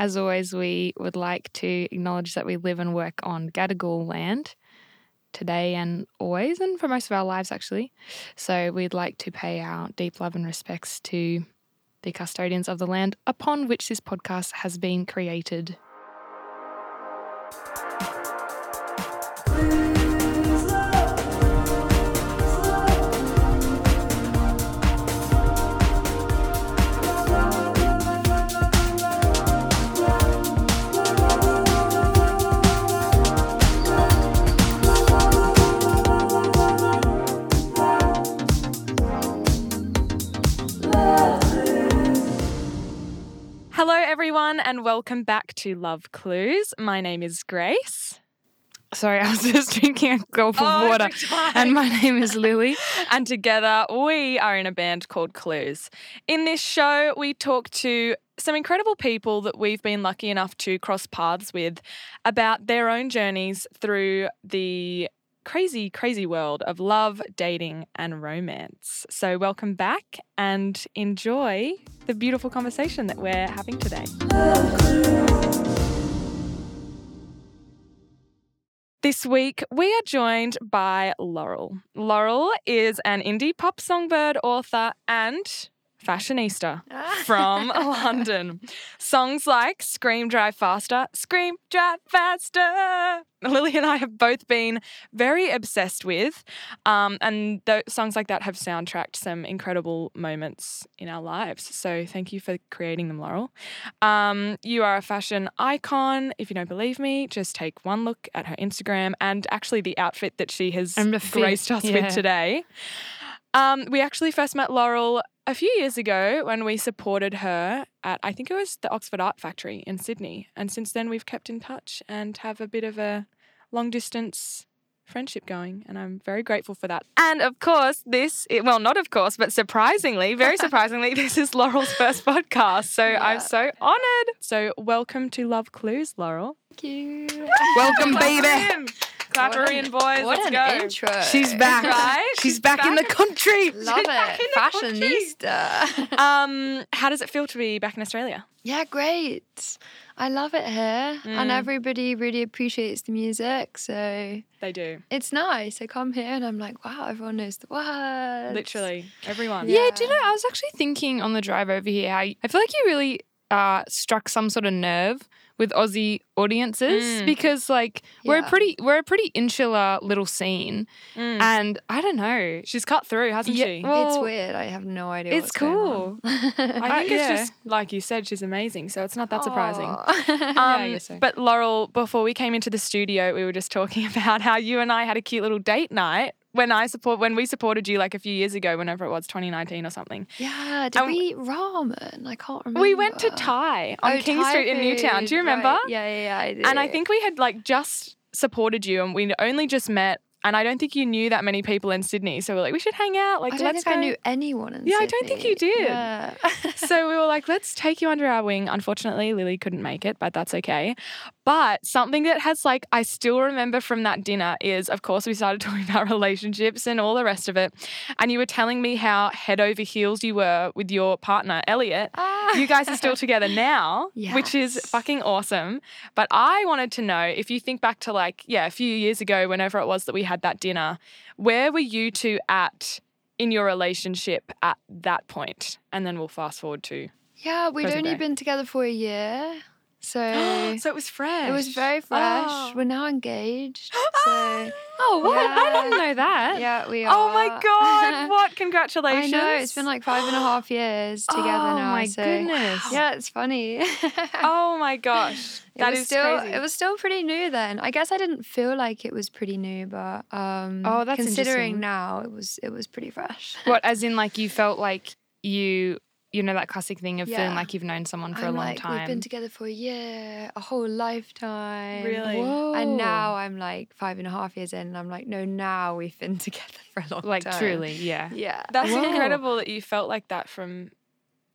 As always, we would like to acknowledge that we live and work on Gadigal land today and always, and for most of our lives, actually. So we'd like to pay our deep love and respects to the custodians of the land upon which this podcast has been created. Hello, everyone, and welcome back to Love Clews. My name is Grace. Sorry, I was just drinking a gulp of Oh, water. And my name is Lily. And together we are in a band called Clews. In this show, we talk to some incredible people that we've been lucky enough to cross paths with about their own journeys through the crazy, crazy world of love, dating, and romance. So, welcome back and enjoy the beautiful conversation that we're having today. This week, we are joined by Laurel. Laurel is an indie pop songbird author and fashionista from London. Songs like Scream Drive Faster, Scream Drive Faster. Lily and I have both been very obsessed with, um, and th- songs like that have soundtracked some incredible moments in our lives. So thank you for creating them, Laurel. Um, you are a fashion icon. If you don't believe me, just take one look at her Instagram and actually the outfit that she has And the fit, graced us yeah. with today. Um, we actually first met Laurel a few years ago when we supported her at, I think it was the Oxford Art Factory in Sydney. And since then, we've kept in touch and have a bit of a long distance friendship going. And I'm very grateful for that. And of course, this, well, not of course, but surprisingly, very surprisingly, this is Laurel's first podcast. So I'm so honored. So welcome to Love Clews, Laurel. Thank you. Welcome, baby. In. Clap her in, boys. What Let's an go. intro. She's back. Right? She's, back, in the country. Love She's it. in the country. Fashionista. Um, how does it feel to be back in Australia? yeah, great. I love it here. And Mm. everybody really appreciates the music. So They do. it's nice. I come here and I'm like, wow, everyone knows the words. Literally everyone. Yeah. Yeah. do you know, I was actually thinking on the drive over here how I feel like you really uh, struck some sort of nerve with Aussie audiences Mm. because like we're a pretty we're a pretty insular little scene Mm. and I don't know. She's cut through, hasn't Yeah, she? well, it's weird. I have no idea. it's what's going cool. on. I think Uh, it's just like you said, she's amazing, so it's not that surprising. Um, guess so. But Laurel, before we came into the studio, we were just talking about how you and I had a cute little date night when I support when we supported you like a few years ago, whenever it was 2019 or something. yeah, did And- we eat ramen? I can't remember. We went to Thai on Oh, King Thai Street in Newtown. Do you remember? right. Yeah, yeah, yeah. I. And I think we had like just supported you, and we only just met. And I don't think you knew that many people in Sydney, so we're like, we should hang out. Like, I don't let's think go. I knew anyone in Yeah, I don't think you Sydney. did. Yeah. so we were like, let's take you under our wing. Unfortunately, Lily couldn't make it, but that's okay. But something that has like I still remember from that dinner is, of course, we started talking about relationships and all the rest of it. And you were telling me how head over heels you were with your partner, Elliot. Ah. You guys are still together now, which is fucking awesome. But I wanted to know if you think back to like, yeah, a few years ago, whenever it was that we had that dinner, where were you two at in your relationship at that point? And then we'll fast forward to Yeah, we'd only day. been together for a year. So so it was fresh. it was very fresh. Oh. We're now engaged. So Oh, what? I Yeah. didn't know that. yeah, we are. Oh my god! What? Congratulations! I know, it's been like five and a half years together oh, now. my so goodness. Yeah, it's funny. Oh my gosh! That is still crazy. it was still pretty new then. I guess I didn't feel like it was pretty new, but um Oh, that's considering now it was it was pretty fresh. What, as in, like, you felt like you, you know, that classic thing of feeling like you've known someone for I'm a long like, time. We've been together for a year, a whole lifetime. Really? Whoa. And now I'm like five and a half years in, and I'm like, no, now we've been together for a long like, time. Like truly, yeah. Yeah. That's Whoa. incredible that you felt like that from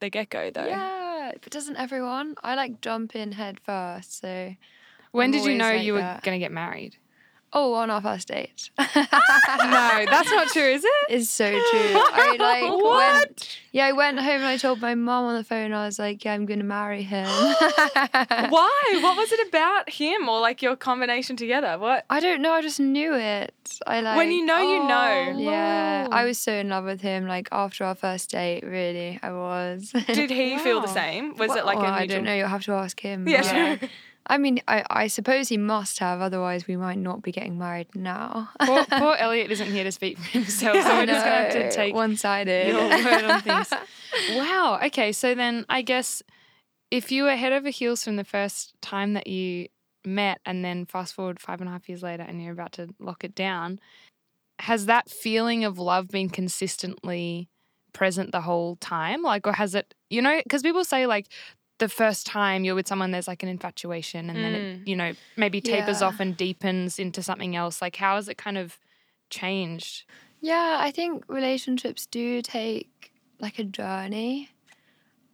the get go, though. Yeah, but doesn't everyone? I like jump in head first, so When I'm did you know like you were that. going to get married? Oh, on our first date. no, that's not true, is it? It's so true. I like What? went. Yeah, I went home and I told my mom on the phone. I was like, "Yeah, I'm gonna marry him." Why? What was it about him or like your combination together? What? I don't know. I just knew it. I like when you know, you know. Oh. Yeah, oh, I was so in love with him. Like after our first date, really, I was. Did he feel the same? Was it like Well? I don't know. You'll have to ask him. Yeah, sure. I mean, I, I suppose he must have. Otherwise, we might not be getting married now. Poor, poor Elliot isn't here to speak for himself, so we're just going to have to take one-sided. your word on things. Wow. Okay. So then I guess if you were head over heels from the first time that you met and then fast forward five and a half years later and you're about to lock it down, has that feeling of love been consistently present the whole time? Like, or has it, you know, because people say like, the first time you're with someone, there's like an infatuation, and then it, you know, maybe tapers Yeah. off and deepens into something else. Like, how has it kind of changed? Yeah, I think relationships do take like a journey.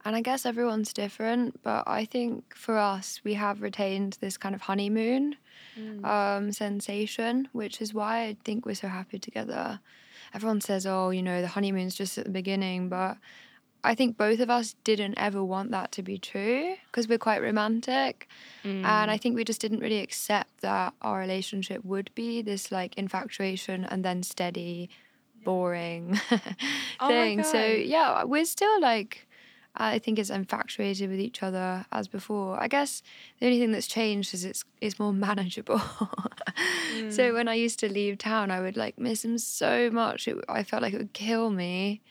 And I guess everyone's different, but I think for us, we have retained this kind of honeymoon um, sensation, which is why I think we're so happy together. Everyone says, oh, you know, the honeymoon's just at the beginning, but I think both of us didn't ever want that to be true because we're quite romantic. Mm. And I think we just didn't really accept that our relationship would be this like infatuation and then steady, boring Oh thing. So yeah, we're still like, I think it's infatuated with each other as before. I guess the only thing that's changed is it's it's more manageable. Mm. So when I used to leave town, I would like miss him so much. It, I felt like it would kill me.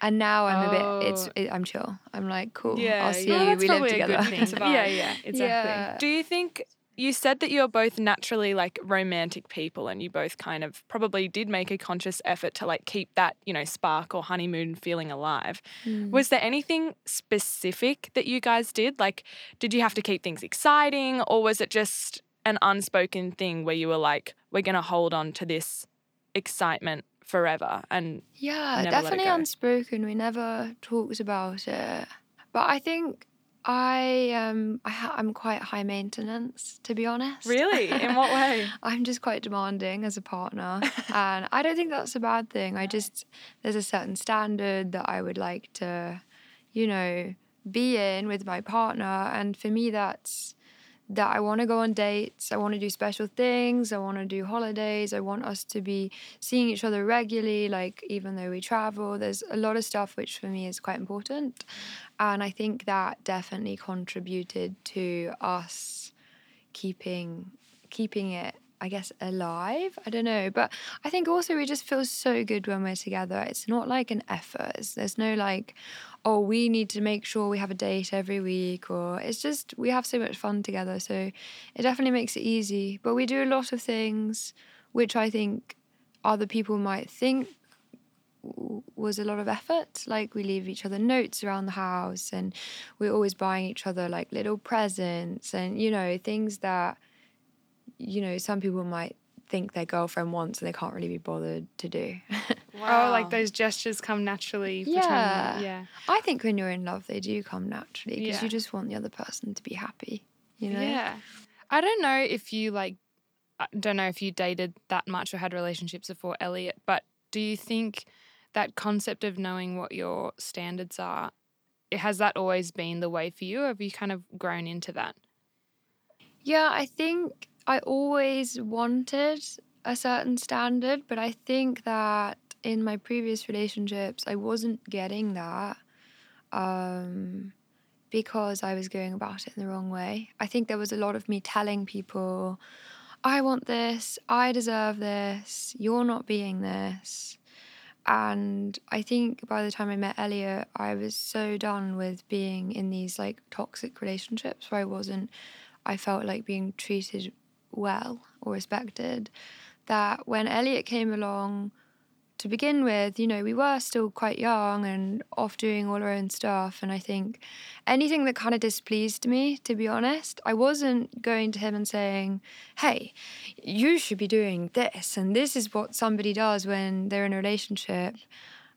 And now I'm a bit. It's. Oh. It, I'm chill. I'm like, cool. Yeah, I'll see yeah. you. we live together. a good thing. It's a vibe. yeah, yeah, exactly. Yeah. Do you think you said that you're both naturally like romantic people and you both kind of probably did make a conscious effort to like keep that, you know, spark or honeymoon feeling alive. Mm. Was there anything specific that you guys did? Like did you have to keep things exciting or was it just an unspoken thing where you were like we're going to hold on to this excitement forever and Yeah, never let it definitely unspoken. We never talked about it. But I think I um I ha- I'm quite high maintenance to be honest. really in what way? I'm just quite demanding as a partner, and I don't think that's a bad thing. I just there's a certain standard that I would like to, you know, be in with my partner, and for me that's that I want to go on dates, I want to do special things, I want to do holidays, I want us to be seeing each other regularly, like even though we travel. There's a lot of stuff which for me is quite important. And I think that definitely contributed to us keeping keeping it I guess alive. I don't know, but I think also we just feel so good when we're together. It's not like an effort. There's no like, oh, we need to make sure we have a date every week, or it's just we have so much fun together. So it definitely makes it easy. But we do a lot of things which I think other people might think was a lot of effort. Like we leave each other notes around the house, and we're always buying each other like little presents, and you know things that you know some people might think their girlfriend wants and they can't really be bothered to do. Oh, like those gestures come naturally. pretend that- Yeah. yeah. I think when you're in love, they do come naturally because Yeah. you just want the other person to be happy. You know? Yeah. I don't know if you like I don't know if you dated that much or had relationships before Elliot, but do you think that concept of knowing what your standards are has that always been the way for you or have you kind of grown into that? Yeah, I think I always wanted a certain standard, but I think that in my previous relationships, I wasn't getting that um, because I was going about it in the wrong way. I think there was a lot of me telling people, I want this, I deserve this, you're not being this. And I think by the time I met Elliot, I was so done with being in these like toxic relationships where I wasn't, I felt like being treated well or respected. That when Elliot came along, to begin with, you know, we were still quite young and off doing all our own stuff. And I think anything that kind of displeased me, to be honest, I wasn't going to him and saying, hey, you should be doing this. And this is what somebody does when they're in a relationship.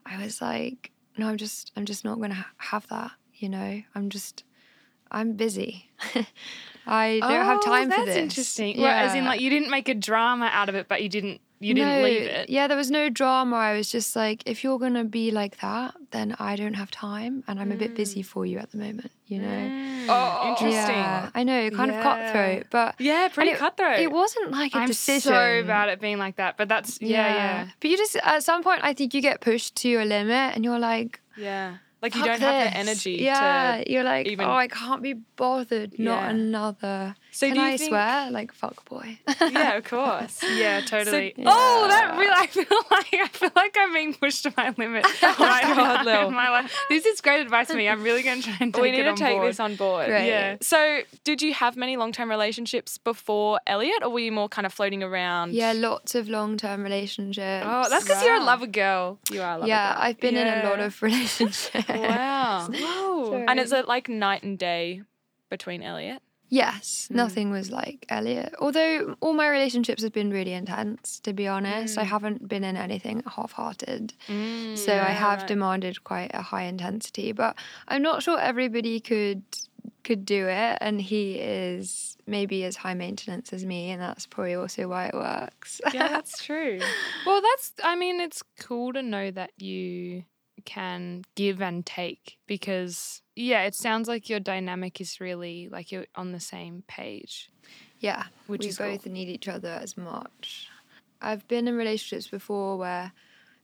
I was like, no, I'm just, I'm just not going to ha- have that. You know, I'm just, I'm busy. I don't have oh, time Oh, for this. That's interesting. Well, as in, like, you didn't make a drama out of it, but you didn't you didn't No, leave it. Yeah, there was no drama. I was just like, if you're gonna be like that, then I don't have time, and I'm a bit busy mm. for you at the moment. You know. Mm. Oh, interesting. Yeah, I know, kind Yeah. of cutthroat, but Yeah, pretty it, cutthroat. It wasn't like a I'm decision. so bad at being like that, but that's yeah, yeah. But you just at some point, I think you get pushed to your limit, and you're like, yeah. Like you don't have the energy Yeah, to you're like, even- oh, I can't be bothered. Not Yeah. another. So Can do you I think- swear? Like, fuck boy. Yeah, of course. Yeah, totally. So- Oh, that Yeah. really, I feel like I feel like I'm being pushed to my limit right God, now Lil. in my life. This is great advice for me. I'm really going to try and take we need it to on take board. this on board. Great. Yeah. So, did you have many long-term relationships before Elliot, or were you more kind of floating around? yeah, lots of long-term relationships. Oh, that's because you're a lover girl. you are. a lover yeah, girl. I've been in a lot of relationships. Wow. Whoa. and is it like night and day between Elliot? Yes, Mm. nothing was like Elliot. Although all my relationships have been really intense, to be honest. I Mm. haven't been in anything half hearted. So I have right. demanded quite a high intensity. But I'm not sure everybody could could do it and he is maybe as high maintenance as me and that's probably also why it works. yeah, that's true. Well, that's. I mean, it's cool to know that you can give and take because yeah, it sounds like your dynamic is really like you're on the same page, yeah. which we both cool. need each other as much. I've been in relationships before where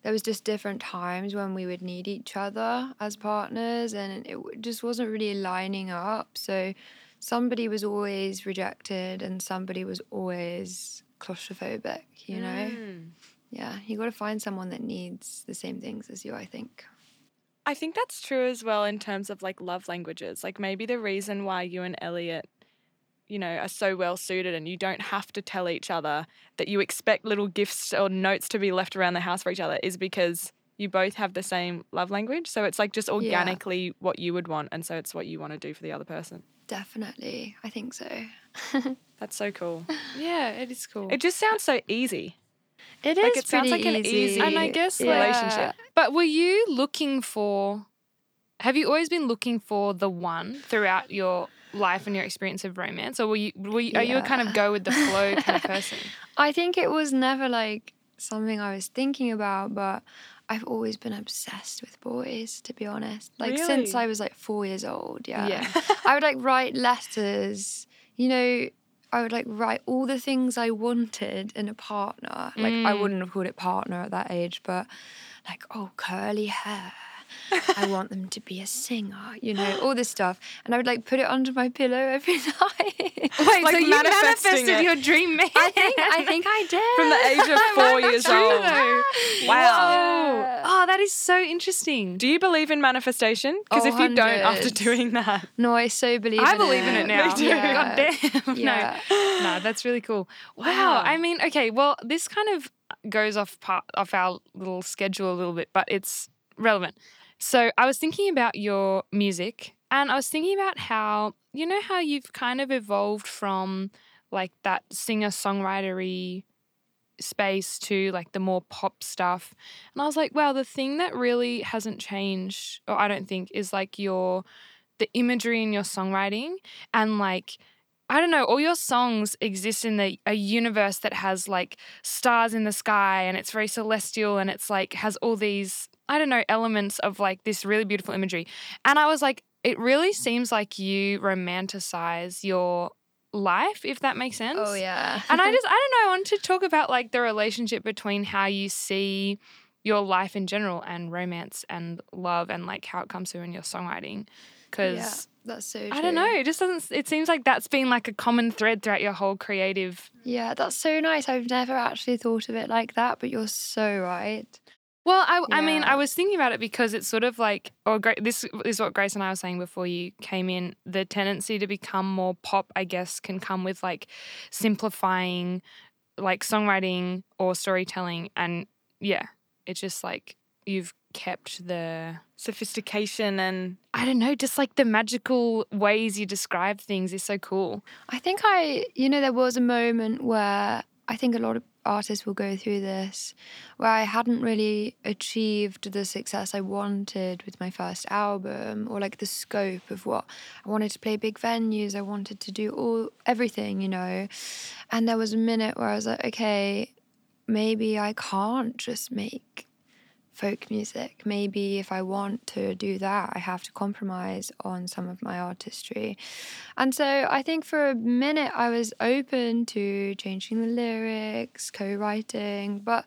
there was just different times when we would need each other as partners, and it just wasn't really lining up. So somebody was always rejected, and somebody was always claustrophobic. You know, Mm. yeah, you got to find someone that needs the same things as you. I think. I think that's true as well in terms of like love languages. Like maybe the reason why you and Elliot, you know, are so well suited and you don't have to tell each other that you expect little gifts or notes to be left around the house for each other is because you both have the same love language. So it's like just organically what you would want. And so it's what you want to do for the other person. Definitely, I think so. That's so cool. Yeah, it is cool. It just sounds so easy. It is Like, it sounds like an easy and I guess like, relationship. But were you looking for? Have you always been looking for the one throughout your life and your experience of romance, or were you? Were you are you a kind of go with the flow kind of person? I think it was never like something I was thinking about, but I've always been obsessed with boys, to be honest. Like since I was like four years old. Yeah. Yeah. I would like write letters, you know. I would like write all the things I wanted in a partner. Like I Mm. wouldn't have called it partner at that age, but like, oh, curly hair. I want them to be a singer, you know, all this stuff. And I would like put it under my pillow every night. Wait, Like so you manifested it. your dream man? I think I think I did. From the age of four years old. though. Wow. Yeah. Oh, that is so interesting. Do you believe in manifestation? Because Oh, if you don't oh, after doing that, No, I so believe it. I in believe in it now. Me too. Yeah. God damn. Yeah. No. no, that's really cool. Wow. Wow. I mean, okay, well, this kind of goes off part off our little schedule a little bit, but it's relevant. So I was thinking about your music and I was thinking about how you know how you've kind of evolved from like that singer songwritery space to like the more pop stuff. And I was like, wow, the thing that really hasn't changed, or I don't think, is like your the imagery in your songwriting and like I don't know, all your songs exist in the a universe that has like stars in the sky and it's very celestial and it's like has all these I don't know elements of like this really beautiful imagery. And I was like it really seems like you romanticize your life if that makes sense. Oh yeah. And I just, I don't know, I want to talk about like the relationship between how you see your life in general and romance and love and like how it comes through in your songwriting. Because yeah, that's so. True. I don't know, it just doesn't, it seems like that's been like a common thread throughout your whole creative. Yeah, that's so nice. I've never actually thought of it like that, but you're so right. Well, I, I mean, I was thinking about it because it's sort of like, or Gra- this is what Grace and I were saying before you came in. The tendency to become more pop, I guess, can come with like simplifying, like songwriting or storytelling, and yeah, it's just like you've kept the sophistication and I don't know, just like the magical ways you describe things is so cool. I think I, you know, there was a moment where I think a lot of artists will go through this where I hadn't really achieved the success I wanted with my first album or like the scope of what I wanted to play big venues, I wanted to do all everything, you know. And there was a minute where I was like, okay, maybe I can't just make folk music. Maybe if I want to do that, I have to compromise on some of my artistry. And so I think for a minute I was open to changing the lyrics, co writing, but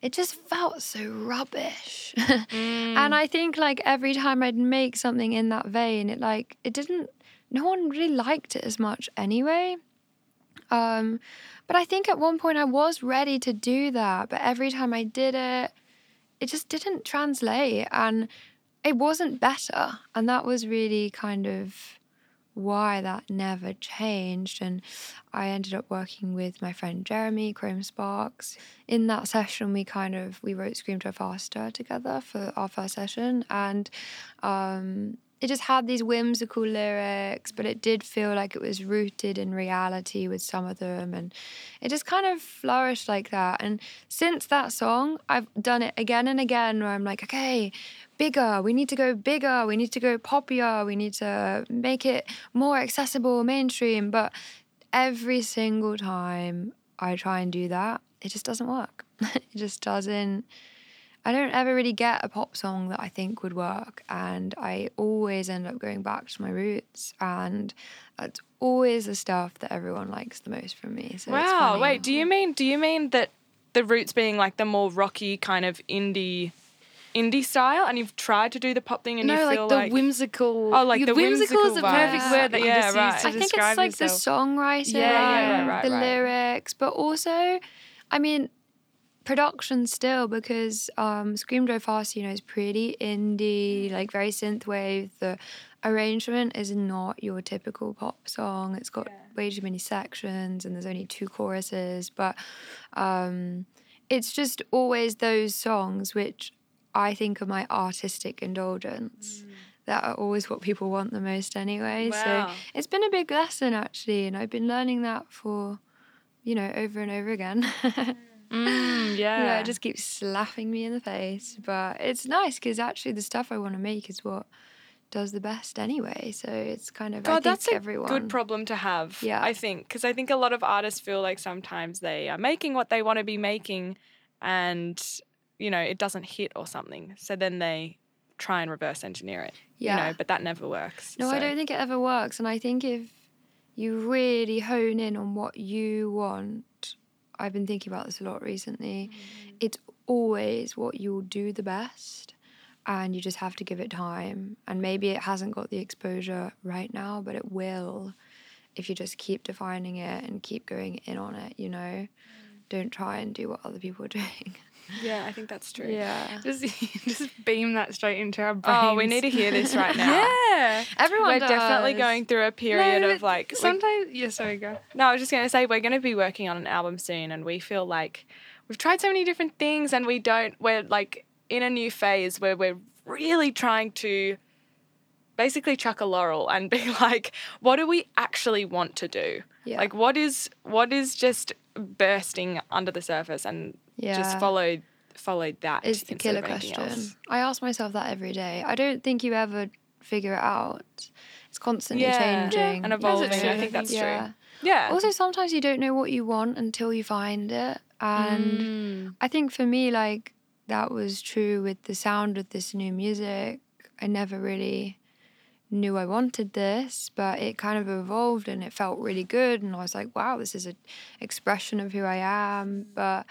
it just felt so rubbish. Mm. and I think like every time I'd make something in that vein, it like, it didn't, no one really liked it as much anyway. Um, but I think at one point I was ready to do that, but every time I did it, it just didn't translate and it wasn't better. And that was really kind of why that never changed. And I ended up working with my friend Jeremy Chrome Sparks. In that session, we kind of we wrote Scream Drive Faster together for our first session, and um, it just had these whimsical lyrics, but it did feel like it was rooted in reality with some of them. And it just kind of flourished like that. And since that song, I've done it again and again where I'm like, okay, bigger. We need to go bigger. We need to go poppier. We need to make it more accessible, mainstream. But every single time I try and do that, it just doesn't work. it just doesn't I don't ever really get a pop song that I think would work. And I always end up going back to my roots. And that's always the stuff that everyone likes the most from me. So wow. funny. Wait, do you mean do you mean that the roots being like the more rocky kind of indie indie style and you've tried to do the pop thing and no, you feel like the like whimsical. Oh, like the whimsical, is the perfect vibes. word that you Yeah, just right. used to I think describe it's like yourself. the songwriting, Yeah, yeah, right, the right. lyrics, but also, I mean, production still because um, Scream Drive Fast, you know, is pretty indie, like very synthwave. The arrangement is not your typical pop song. It's got way too many sections and there's only two choruses, but um, it's just always those songs which I think are my artistic indulgence. That are always what people want the most anyway. Wow. So it's been a big lesson actually, and I've been learning that for, you know, over and over again. Mm, yeah. yeah, it just keeps slapping me in the face. But it's nice because actually the stuff I want to make is what does the best anyway. So it's kind of God, that's a everyone. good problem to have. Yeah. I think because I think a lot of artists feel like sometimes they are making what they want to be making, and you know it doesn't hit or something. So then they try and reverse engineer it. yeah. You know, but that never works. No, I don't think it ever works. And I think if you really hone in on what you want, I've been thinking about this a lot recently. Mm. It's always what you'll do the best. And you just have to give it time. And maybe it hasn't got the exposure right now, but it will if you just keep defining it and keep going in on it, you know? Mm. Don't try and do what other people are doing. Yeah, I think that's true. Yeah. Just, just beam that straight into our brains. Oh, we need to hear this right now. yeah. Everyone We're definitely going through a period No, of like. Sometimes, yeah, sorry, go. no, I was just going to say we're going to be working on an album soon, and we feel like we've tried so many different things, and we don't. We're like in a new phase where we're really trying to basically chuck a laurel and be like, what do we actually want to do? Yeah. Like, what is what is just bursting under the surface, and just Yeah. follow follow that is the killer question. else. I ask myself that every day. I don't think you ever figure it out. It's constantly Yeah. changing and evolving. know? I think that's yeah. true. Yeah. Also, sometimes you don't know what you want until you find it, and Mm. I think for me, like that was true with the sound of this new music. I never really knew I wanted this, but it kind of evolved and it felt really good. And I was like, wow, this is an expression of who I am. But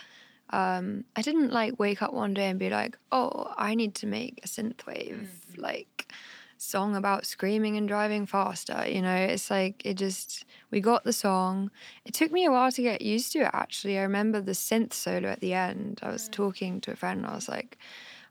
um, I didn't like wake up one day and be like, oh, I need to make a synthwave like song about screaming and driving faster. You know, it's like it just we got the song. It took me a while to get used to it actually. I remember the synth solo at the end. I was talking to a friend and I was like,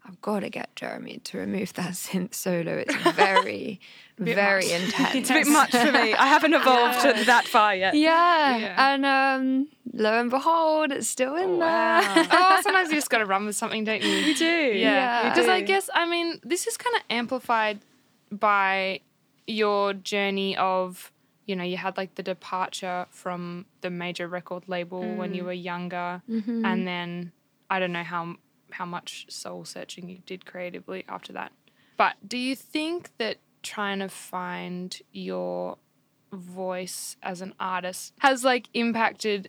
I've got to get Jeremy to remove that synth solo. It's very, very intense. It's a bit much for me. I haven't evolved to that far yet. Yeah. Yeah. And um, lo and behold, it's still in Wow. there. oh, sometimes you just got to run with something, don't you? You do. Yeah. Because I guess, I mean, this is kind of amplified by your journey of you know, you had like the departure from the major record label when you were younger, Mhm. and then I don't know how how much soul searching you did creatively after that. But do you think that trying to find your voice as an artist has like impacted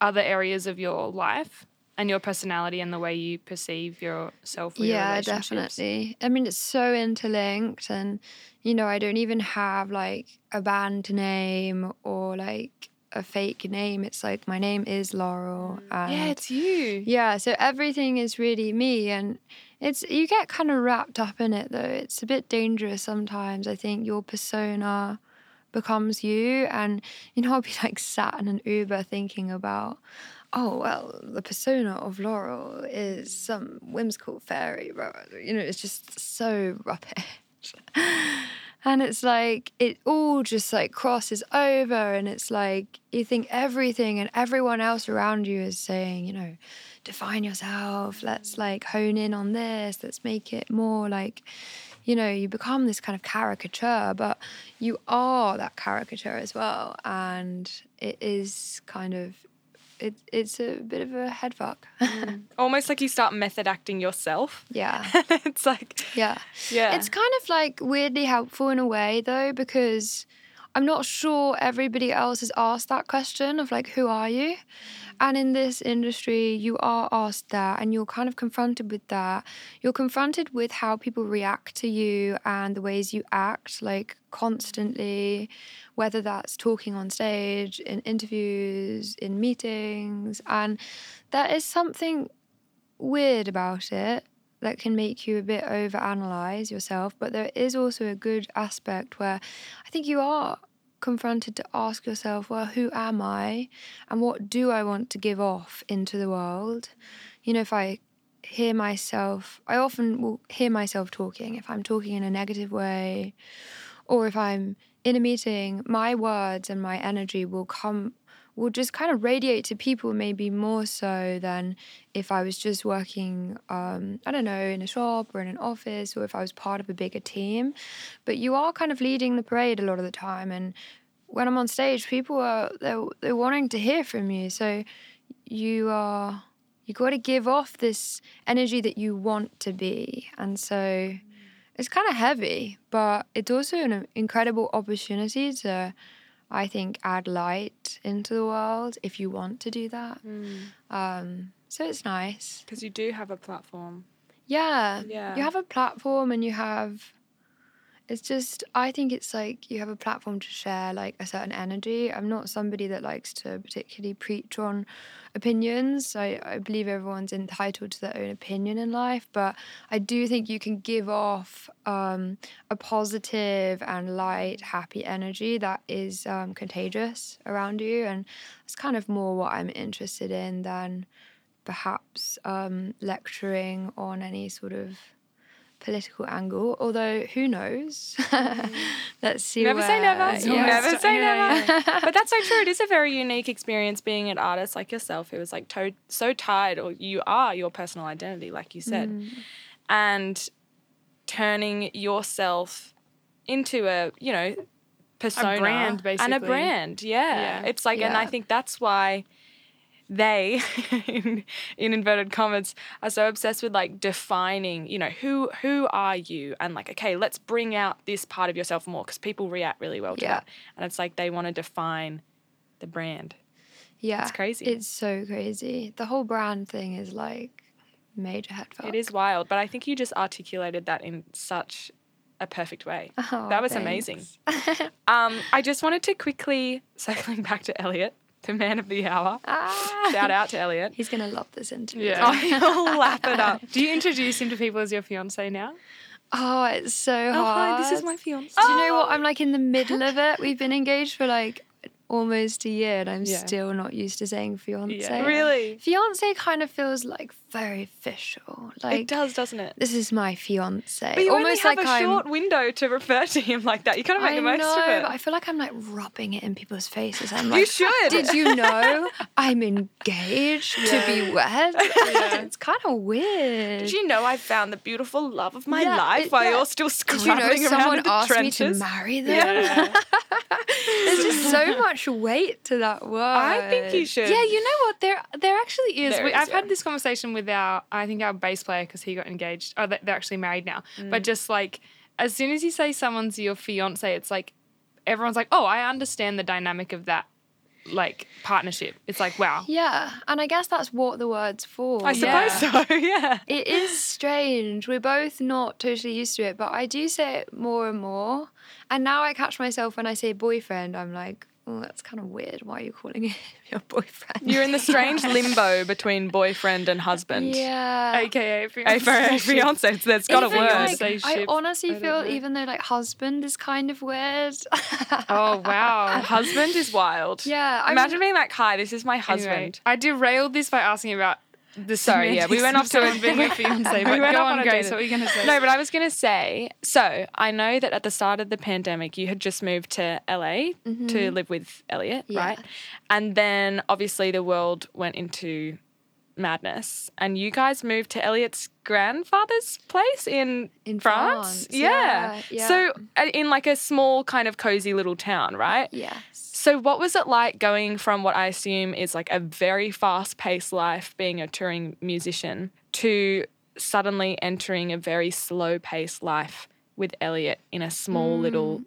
other areas of your life and your personality and the way you perceive yourself your yeah relationships? definitely i mean it's so interlinked and you know i don't even have like a band name or like a fake name. It's like my name is laurel and Yeah, it's you. yeah so everything is really me and it's you get kind of wrapped up in it though. It's a bit dangerous sometimes. I think your persona becomes you and you know i'll be like sat in an uber thinking about oh well the persona of laurel is some whimsical fairy you know it's just so rubbish and it's like it all just like crosses over and it's like you think everything and everyone else around you is saying you know define yourself. Let's like hone in on this. Let's make it more like you know you become this kind of caricature. But you are that caricature as well. And it is kind of it, it's a bit of a head fuck mm. Almost like you start method acting yourself. yeah it's like, yeah yeah. It's kind of like weirdly helpful in a way though, because I'm not sure everybody else has asked that question of like, who are you? And in this industry, you are asked that and you're kind of confronted with that. You're confronted with how people react to you and the ways you act, like constantly, whether that's talking on stage, in interviews, in meetings. And there is something weird about it that can make you a bit overanalyze yourself, but there is also a good aspect where I think you are confronted to ask yourself, well, who am I and what do I want to give off into the world? You know, if I hear myself, I often will hear myself talking. If I'm talking in a negative way, or if I'm in a meeting, my words and my energy will come will just kind of radiate to people maybe more so than if I was just working um, I don't know in a shop or in an office or if I was part of a bigger team. But you are kind of leading the parade a lot of the time and when I'm on stage people are they're, they're wanting to hear from you. So you are you got to give off this energy that you want to be. And so it's kind of heavy but it's also an incredible opportunity to I think add light into the world if you want to do that. Um, so it's nice. Because you do have a platform. Yeah. Yeah. You have a platform and you have it's just I think it's like you have a platform to share like a certain energy. I'm not somebody that likes to particularly preach on opinions. I, I believe everyone's entitled to their own opinion in life, but I do think you can give off um, a positive and light, happy energy that is um, contagious around you. And that's kind of more what I'm interested in than perhaps um, lecturing on any sort of political angle. Although who knows? Let's see. Never say never. yeah. Never say Yeah, never. but that's so true. It is a very unique experience being an artist like yourself who is like to- so tied, or you are your personal identity, like you said, Mm. and turning yourself into a, you know, persona brand, and a brand. Yeah. Yeah. It's like, and I think that's why they in, in inverted commas are so obsessed with like defining you know who who are you? And like okay let's bring out this part of yourself more because people react really well to Yeah. that. And it's like they want to define the brand. Yeah, it's crazy. It's so crazy. The whole brand thing is like major head fuck. it is wild but i think you just articulated that in such a perfect way. Oh, that was amazing. Um i just wanted to quickly circling back to elliot the man of the hour ah. shout out to elliot He's gonna love this interview. Yeah. oh, he'll lap it up Do you introduce him to people as your fiance now? Oh, it's so oh hard. hi this is my fiance Do you know what? I'm like in the middle of it. We've been engaged for like almost a year and I'm Yeah. still not used to saying fiance. Really? Fiance kind of feels like very official. Like it does, doesn't it? this is my fiance. But you almost only have like a I'm short window to refer to him like that. You gotta make I the most know, of it. but I feel like I'm like rubbing it in people's faces. I'm you like, should. did you know I'm engaged to be wed? it's kind of weird. Did you know I found the beautiful love of my Yeah, life while yeah. you're still scrambling Did you know someone asked trenches? me to marry them? Yeah. There's just so much weight to that word. I think you should. Yeah, you know what? There, there actually is. There we, is, I've yeah. had this conversation with our, I think our bass player because he got engaged. Oh, they- they're actually married now. Mm. But just like, as soon as you say someone's your fiance, it's like everyone's like, oh, I understand the dynamic of that, like partnership. It's like, wow. Yeah, and I guess that's what the word's for. I suppose so, yeah. It is strange. We're both not totally used to it, but I do say it more and more. And now I catch myself when I say boyfriend, I'm like, oh, that's kind of weird. Why are you calling him your boyfriend? You're in the strange limbo between boyfriend and husband. Yeah. AKA A fiance. for a fiance, so there's got to Even, work. like, I honestly I feel know. even though like husband is kind of weird. Oh wow. husband is wild. yeah. I Imagine being like, hi, this is my Anyway, husband. I derailed this by asking about the Sorry, yeah, we went off to a- being a fiance. we But went go on, on date. What were you gonna say? No, but I was going to say, so I know that at the start of the pandemic, you had just moved to LA to live with Elliot, Yeah. right? And then obviously the world went into madness, and you guys moved to Elliot's grandfather's place in, In France. France, yeah, yeah. So uh, in like a small kind of cozy little town, right? Yes. So, what was it like going from what I assume is like a very fast paced life, being a touring musician, to suddenly entering a very slow paced life with Elliot in a small little,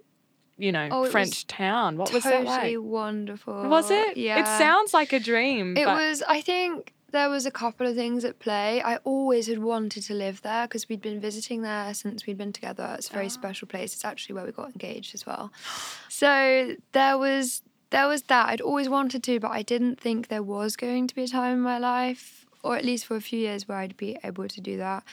you know, Mm. Oh, French town? What was totally that like? wonderful. Was it? Yeah. It sounds like a dream. It was, I think there was a couple of things at play. I always had wanted to live there because we'd been visiting there since we'd been together. It's a very ah. special place. It's actually where we got engaged as well. So there was there was that. I'd always wanted to, but I didn't think there was going to be a time in my life, or at least for a few years, where I'd be able to do that.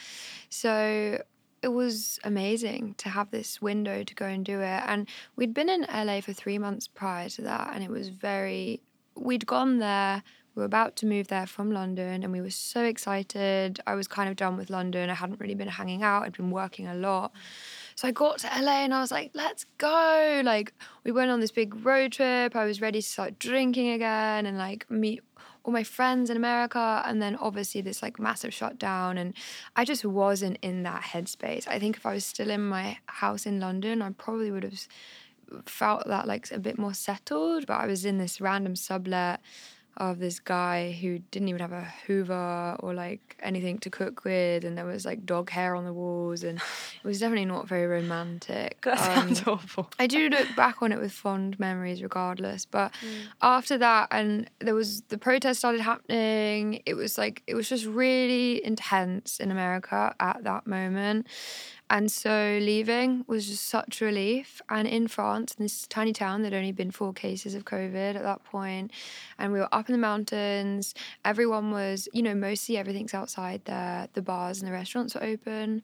So it was amazing to have this window to go and do it. And we'd been in LA for three months prior to that, and it was very. We'd gone there. We were about to move there from London, and we were so excited. I was kind of done with London. I hadn't really been hanging out. I'd been working a lot. So I got to LA and I was like, let's go. Like, we went on this big road trip. I was ready to start drinking again and like meet all my friends in America. And then obviously this like massive shutdown. And I just wasn't in that headspace. I think if I was still in my house in London, I probably would have felt that like a bit more settled. But I was in this random sublet of this guy who didn't even have a Hoover or like anything to cook with, and there was like dog hair on the walls, and it was definitely not very romantic. that Um, sounds awful. I do look back on it with fond memories, regardless. But after that, and there was the protest started happening. It was like it was just really intense in America at that moment, and so leaving was just such relief. And in France, in this tiny town, there'd only been four cases of COVID at that point. and we were up in the mountains. Everyone was, you know, mostly everything's outside there. The bars and the restaurants were open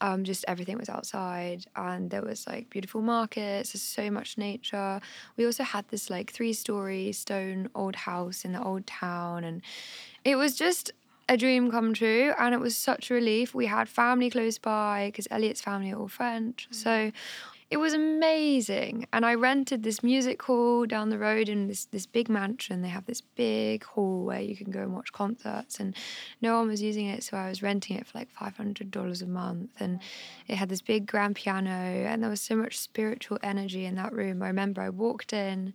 um, just everything was outside and there was like beautiful markets there's so much nature we also had this like three story stone old house in the old town and it was just a dream come true and it was such a relief. We had family close by because elliot's family are all french. Mm. So it was amazing. And i rented this music hall down the road in this this big mansion. They have this big hall where you can go and watch concerts and no one was using it so i was renting it for like $500 a month. And it had this big grand piano and there was so much spiritual energy in that room. I remember i walked in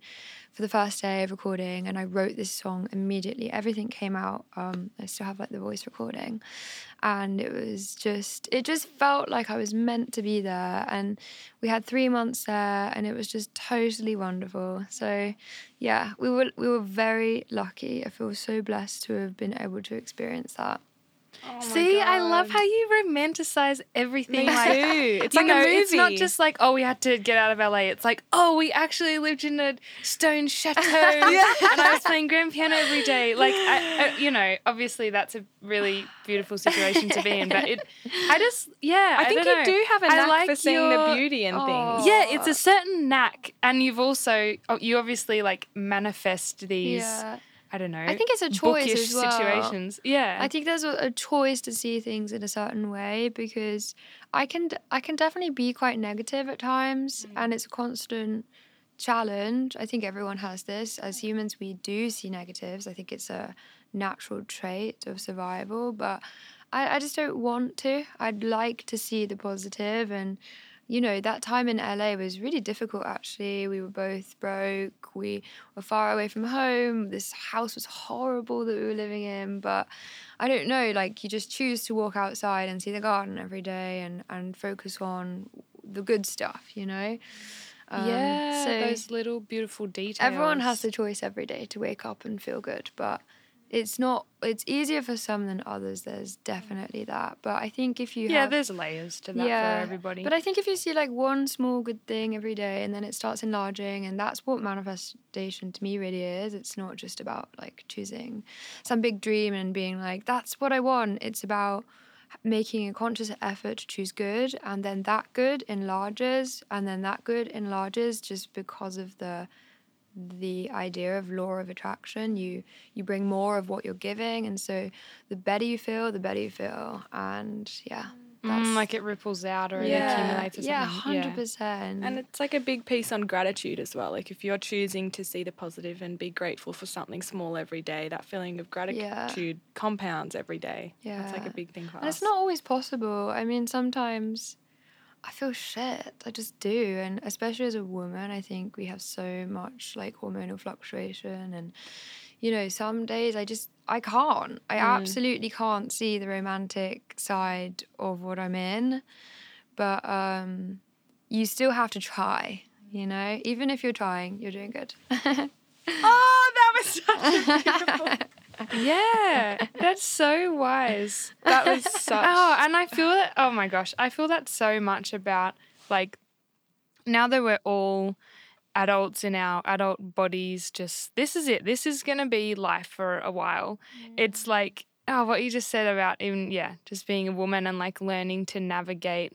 for the first day of recording and i wrote this song immediately. Everything came out um, i still have like the voice recording. And it was just it just felt like i was meant to be there. And we had three months there and it was just totally wonderful. So yeah we were we were very lucky. I feel so blessed to have been able to experience that Oh See, I love how you romanticize everything. Me like, too. It's like know, a movie. it's not just like, oh, we had to get out of LA. It's like, oh, we actually lived in a stone chateau, Yeah. and I was playing grand piano every day. Like, I, I, you know, obviously that's a really beautiful situation to be in. But it, I just, yeah, I think don't you know. do have a knack like for seeing the beauty in Aw. things. Oh. Yeah, it's a certain knack, and you've also oh, you obviously like manifest these. Yeah. I don't know. I think it's a choice as well. situations. Yeah, I think there's a, a choice to see things in a certain way because I can I can definitely be quite negative at times, mm. and it's a constant challenge. I think everyone has this. As humans, we do see negatives. I think it's a natural trait of survival, but I, I just don't want to. I'd like to see the positive and you know, that time in LA was really difficult actually. We were both broke. We were far away from home. This house was horrible that we were living in. But I don't know, like you just choose to walk outside and see the garden every day and, and focus on the good stuff, you know? Um, yeah, so those little beautiful details. everyone has the choice every day to wake up and feel good. But it's not, it's easier for some than others. There's definitely that. But I think if you Yeah, have there's layers to that Yeah, for everybody. but I think if you see like one small good thing every day and then it starts enlarging, and that's what manifestation to me really is. It's not just about like choosing some big dream and being like, that's what I want. It's about making a conscious effort to choose good, and then that good enlarges, and then that good enlarges just because of the the idea of law of attraction you you bring more of what you're giving and so the better you feel the better you feel and yeah Mm, like it ripples out or it accumulates or yeah, something. hundred percent. And it's like a big piece on gratitude as well. Like if you're choosing to see the positive and be grateful for something small every day, that feeling of gratitude compounds every day. Yeah, it's like a big thing for and us. it's not always possible. I mean, sometimes I feel shit. I just do, and especially as a woman, I think we have so much like hormonal fluctuation, and you know, some days I just I can't. I absolutely can't see the romantic side of what I'm in, but um, you still have to try. You know, even if you're trying, you're doing good. Oh, that was such a beautiful. Yeah, that's so wise. That was such. Oh, and I feel that. Oh my gosh, I feel that so much about like now that we're all adults in our adult bodies. Just this is it. This is gonna be life for a while. It's like oh, what you just said about even yeah, just being a woman and like learning to navigate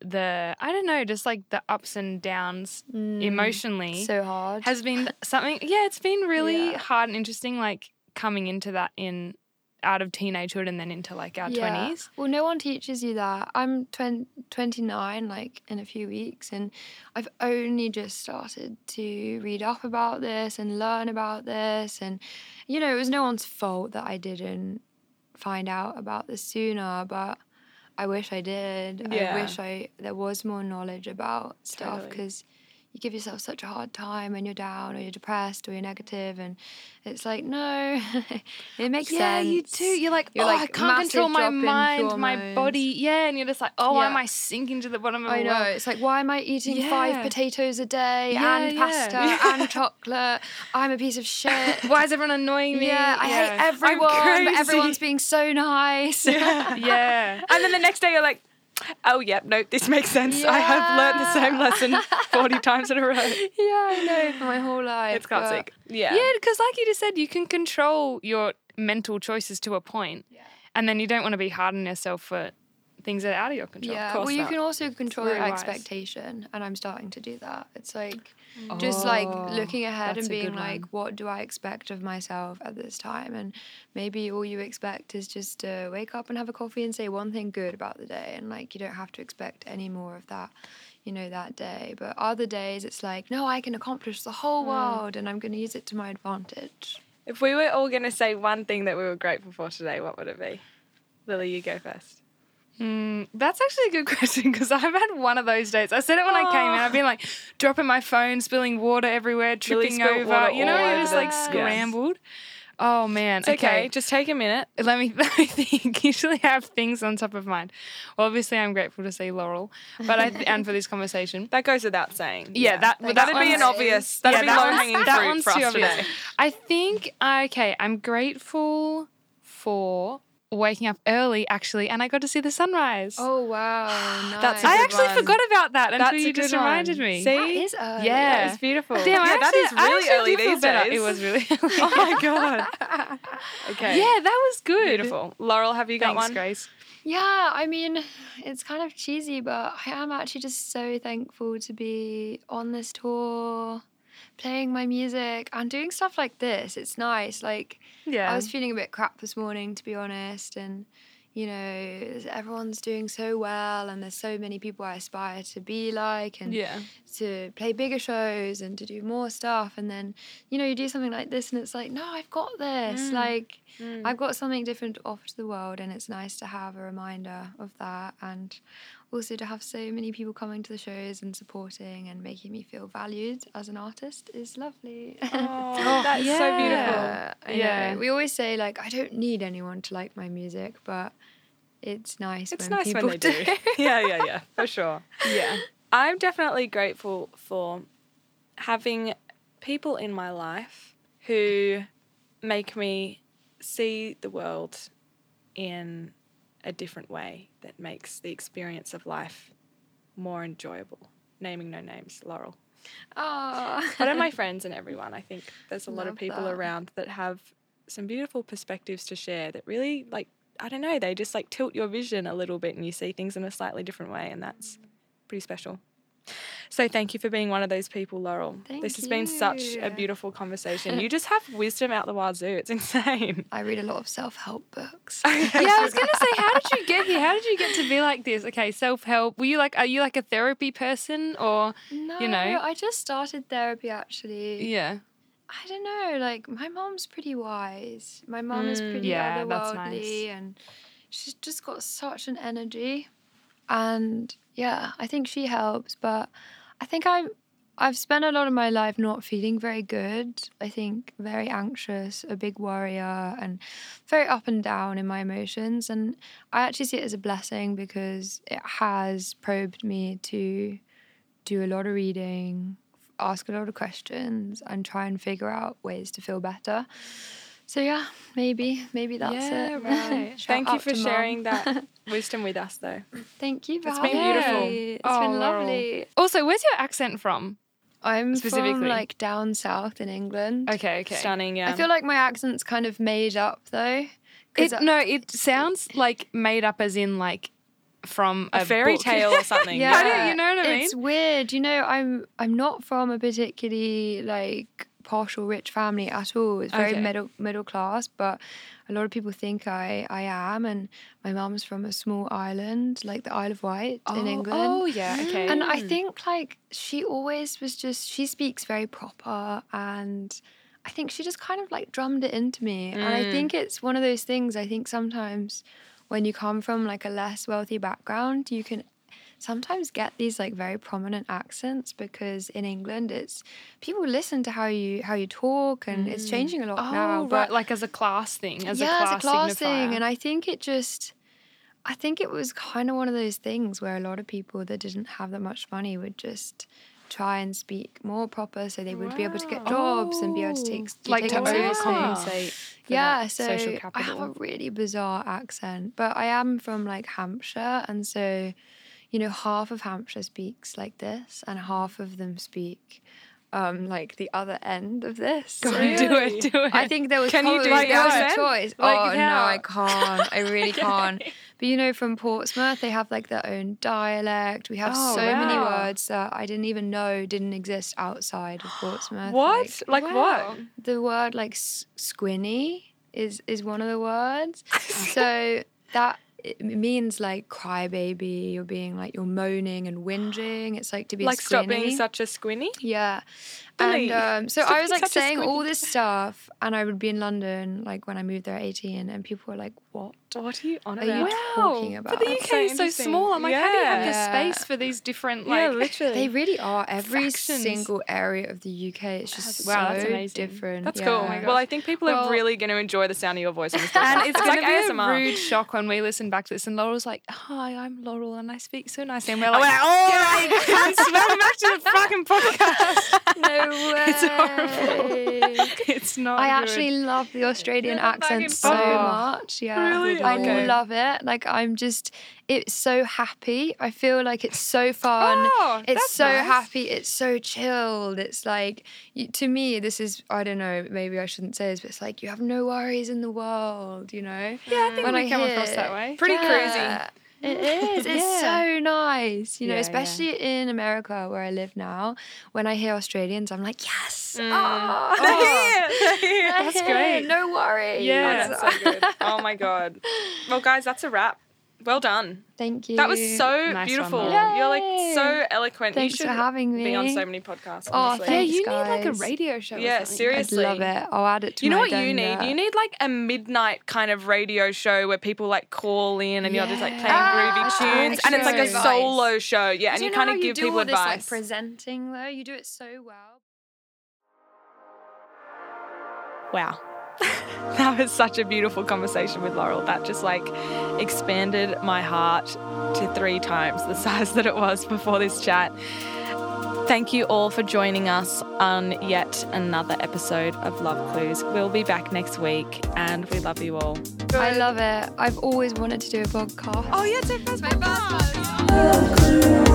the I don't know, just like the ups and downs emotionally Mm, so hard. has been something yeah it's been really Yeah. hard and interesting like coming into that in out of teenagehood and then into like our Yeah. 20s Well, no one teaches you that. I'm 20, 29, like in a few weeks, and I've only just started to read up about this and learn about this. And, you know, it was no one's fault that I didn't find out about this sooner, but I wish I did. Yeah. I wish I there was more knowledge about stuff Totally. because you give yourself such a hard time when you're down or you're depressed or you're negative and it's like no it makes yeah sense you do you're like You're oh like, i can't control my mind my body yeah and you're just like oh why am i sinking to the bottom of I know. well It's like, why am I eating five potatoes a day Yeah, and yeah. pasta and chocolate? I'm a piece of shit. why is everyone annoying me Yeah, I hate everyone, but everyone's being so nice. Yeah. yeah And then the next day you're like, oh, yep, no, this makes sense. I have learned the same lesson 40 times in a row. yeah, I know for my whole life. It's classic. Yeah. yeah because like you just said you can control your mental choices to a point and then you don't want to be hard on yourself for things that are out of your control yeah, well, you not. can also control your wise. expectation, and I'm starting to do that. It's like mm. just like Oh, looking ahead and being like, one. what do I expect of myself at this time? And maybe all you expect is just to wake up and have a coffee and say one thing good about the day. And like, you don't have to expect any more of that, you know, that day. But other days, it's like, no, I can accomplish the whole hmm. world and I'm going to use it to my advantage. If we were all going to say one thing that we were grateful for today, what would it be? Lily, you go first. Mm, that's actually a good question because I've had one of those days. I said it when I came in. I've been like dropping my phone, spilling water everywhere, tripping spilt over. You know, all you're over just the- like Yes. scrambled. Oh man. It's okay. Just take a minute. Let me let me think. Usually I have things on top of mind. Well, obviously I'm grateful to see Laurel, but I and for this conversation. That goes without saying. Yeah, that that That'd be an obvious. That'd yeah, be that low hanging that fruit for us obvious. today. I think okay. I'm grateful for waking up early actually, and I got to see the sunrise. Oh wow, That's a I good actually one. forgot about that until That's you just good one. reminded me. See? that is early. Yeah. It's beautiful. Damn, yeah, I actually- is I really actually early do these better. days. It was really early. oh my god. Okay. Yeah, that was good. Beautiful. Laurel, have you got Thanks, one? Grace. Yeah, I mean, it's kind of cheesy, but I am actually just so thankful to be on this tour, playing my music and doing stuff like this. It's nice. Like, Yeah. I was feeling a bit crap this morning, to be honest, and you know, everyone's doing so well, and there's so many people I aspire to be like, and yeah. to play bigger shows and to do more stuff. And then, you know, you do something like this, and it's like, no, I've got this. Mm. Like, Mm. I've got something different to offer to the world, and it's nice to have a reminder of that. And also to have so many people coming to the shows and supporting and making me feel valued as an artist is lovely. Oh, that's so beautiful. Yeah, I Yeah. know. We always say like I don't need anyone to like my music, but it's nice. It's when nice people when they do. yeah, yeah, yeah, for sure. Yeah. I'm definitely grateful for having people in my life who make me see the world in a different way that makes the experience of life more enjoyable. Naming no names, Laurel. Oh. But are my friends and everyone. I think there's a lot of people that. around that have some beautiful perspectives to share that really like I don't know, they just like tilt your vision a little bit and you see things in a slightly different way and that's pretty special. So thank you for being one of those people, Laurel. Thank this has been such a beautiful conversation. you just have wisdom out the wazoo. It's insane. I read a lot of self-help books. yeah, I was gonna say, how did you get here? How did you get to be like this? Okay, self help. Were you like, are you like a therapy person or? No, know? I just started therapy actually. Yeah. I don't know. Like my mom's pretty wise. My mom is Mm, pretty yeah, otherworldly, nice. and she's just got such an energy. And yeah, I think she helps. But I think I'm. I've spent a lot of my life not feeling very good. I think very anxious, a big worrier, and very up and down in my emotions. And I actually see it as a blessing because it has probed me to do a lot of reading, ask a lot of questions, and try and figure out ways to feel better. So yeah, maybe maybe that's Yeah, it. right. Thank you for sharing that wisdom with us though. Thank you for It's been beautiful. me. It's Oh, been Laurel. lovely. Also, where's your accent from? I'm Specifically? from like down south in England. Okay, okay. Stunning, yeah. I feel like my accent's kind of made up though. It, no, it sounds like made up as in like from a, a fairy book. tale or something. Yeah, I don't- you know what I mean. It's weird. You know, I'm I'm not from a particularly like posh or rich family at all. It's very Okay. middle middle class, but a lot of people think I I am. And my mum's from a small island, like the Isle of Wight in England. Oh, yeah, okay. And I Mm. think like she always was just she speaks very proper and I think she just kind of like drummed it into me. And I Mm. think it's one of those things I think sometimes when you come from like a less wealthy background, you can sometimes get these like very prominent accents because in England it's people listen to how you how you talk and it's mm. changing a lot oh, now. right, But like as a class thing, as yeah, a class, it's a class thing, and I think it just, I think it was kind of one of those things where a lot of people that didn't have that much money would just try and speak more proper, so they would be able to get jobs and be able to take Oh, like to taken seriously. overcompensate. Yeah, so I have a really bizarre accent, but I am from like Hampshire, and so you know half of Hampshire speaks like this, and half of them speak. Um, like the other end of this. Go on, do it, do it. I think there was Can you probably do there was a choice. Like oh no. I can't. I really can't. But you know, from Portsmouth, they have like their own dialect. We have Oh, so many words that I didn't even know didn't exist outside of Portsmouth. What? Like, Like, Wow. what? the word like squinny is is one of the words. so that it means like crybaby. You're being like you're moaning and whinging. It's like to be Like stop being such a squinny? Yeah. Billy, And um, so stop I was like saying all this stuff, and I would be in London, like when I moved there at 18, and people were like, What? What are you on Are you about? talking But the UK so is so interesting. small. I'm like, how do you have the space for these different yeah, like? literally. They really are. Every Fractions. single area of the UK is just Wow, so that's amazing. different. That's yeah. cool. Oh well, I think people are really going to enjoy the sound of your voice on this. And it's, like going to be ASMR. a rude shock when we listen back to this. And Laurel's like, "Hi, I'm Laurel, and I speak so nicely." And we're Oh, like, well, all right, cunts, welcome back to the fucking podcast. No way. It's horrible. it's not. I good. actually love the Australian Yeah, accent so much. Yeah. Really? I Okay. love it. Like I'm just it's so happy. I feel like it's so fun. Oh, it's so nice. happy. It's so chilled. It's like to me this is I don't know, maybe I shouldn't say this, but it's like you have no worries in the world, you know? Yeah, I think When we I come hear- across that way. Pretty Yeah, It is. It's Yeah. so nice, you know, Yeah, yeah. especially in America where I live now. When I hear Australians, I'm like, yes. Mm. Oh, Oh, That's great. No worries. Yeah, that's so good. Oh my god. Well, guys, that's a wrap. Well done. Thank you. That was so Nice beautiful. You're like so eloquent. Thanks you should for having me. be on so many podcasts. Oh, honestly. Yeah, Thanks, you need like a radio show. Yeah, something. seriously. I'd love it. I'll add it to You know my what you need? You need like a midnight kind of radio show where people like call in and you're just like playing Yeah. groovy Ah, tunes, and it's like a true. solo show. Yeah, and Do you, know kind of give do people all this, like, advice. presenting though, you do it so well. Wow. that was such a beautiful conversation with Laurel. That just like expanded my heart to three times the size that it was before this chat. Thank you all for joining us on yet another episode of Love Clews. We'll be back next week and we love you all. I love it. I've always wanted to do a podcast. Oh, yeah, it's first My podcast. first one.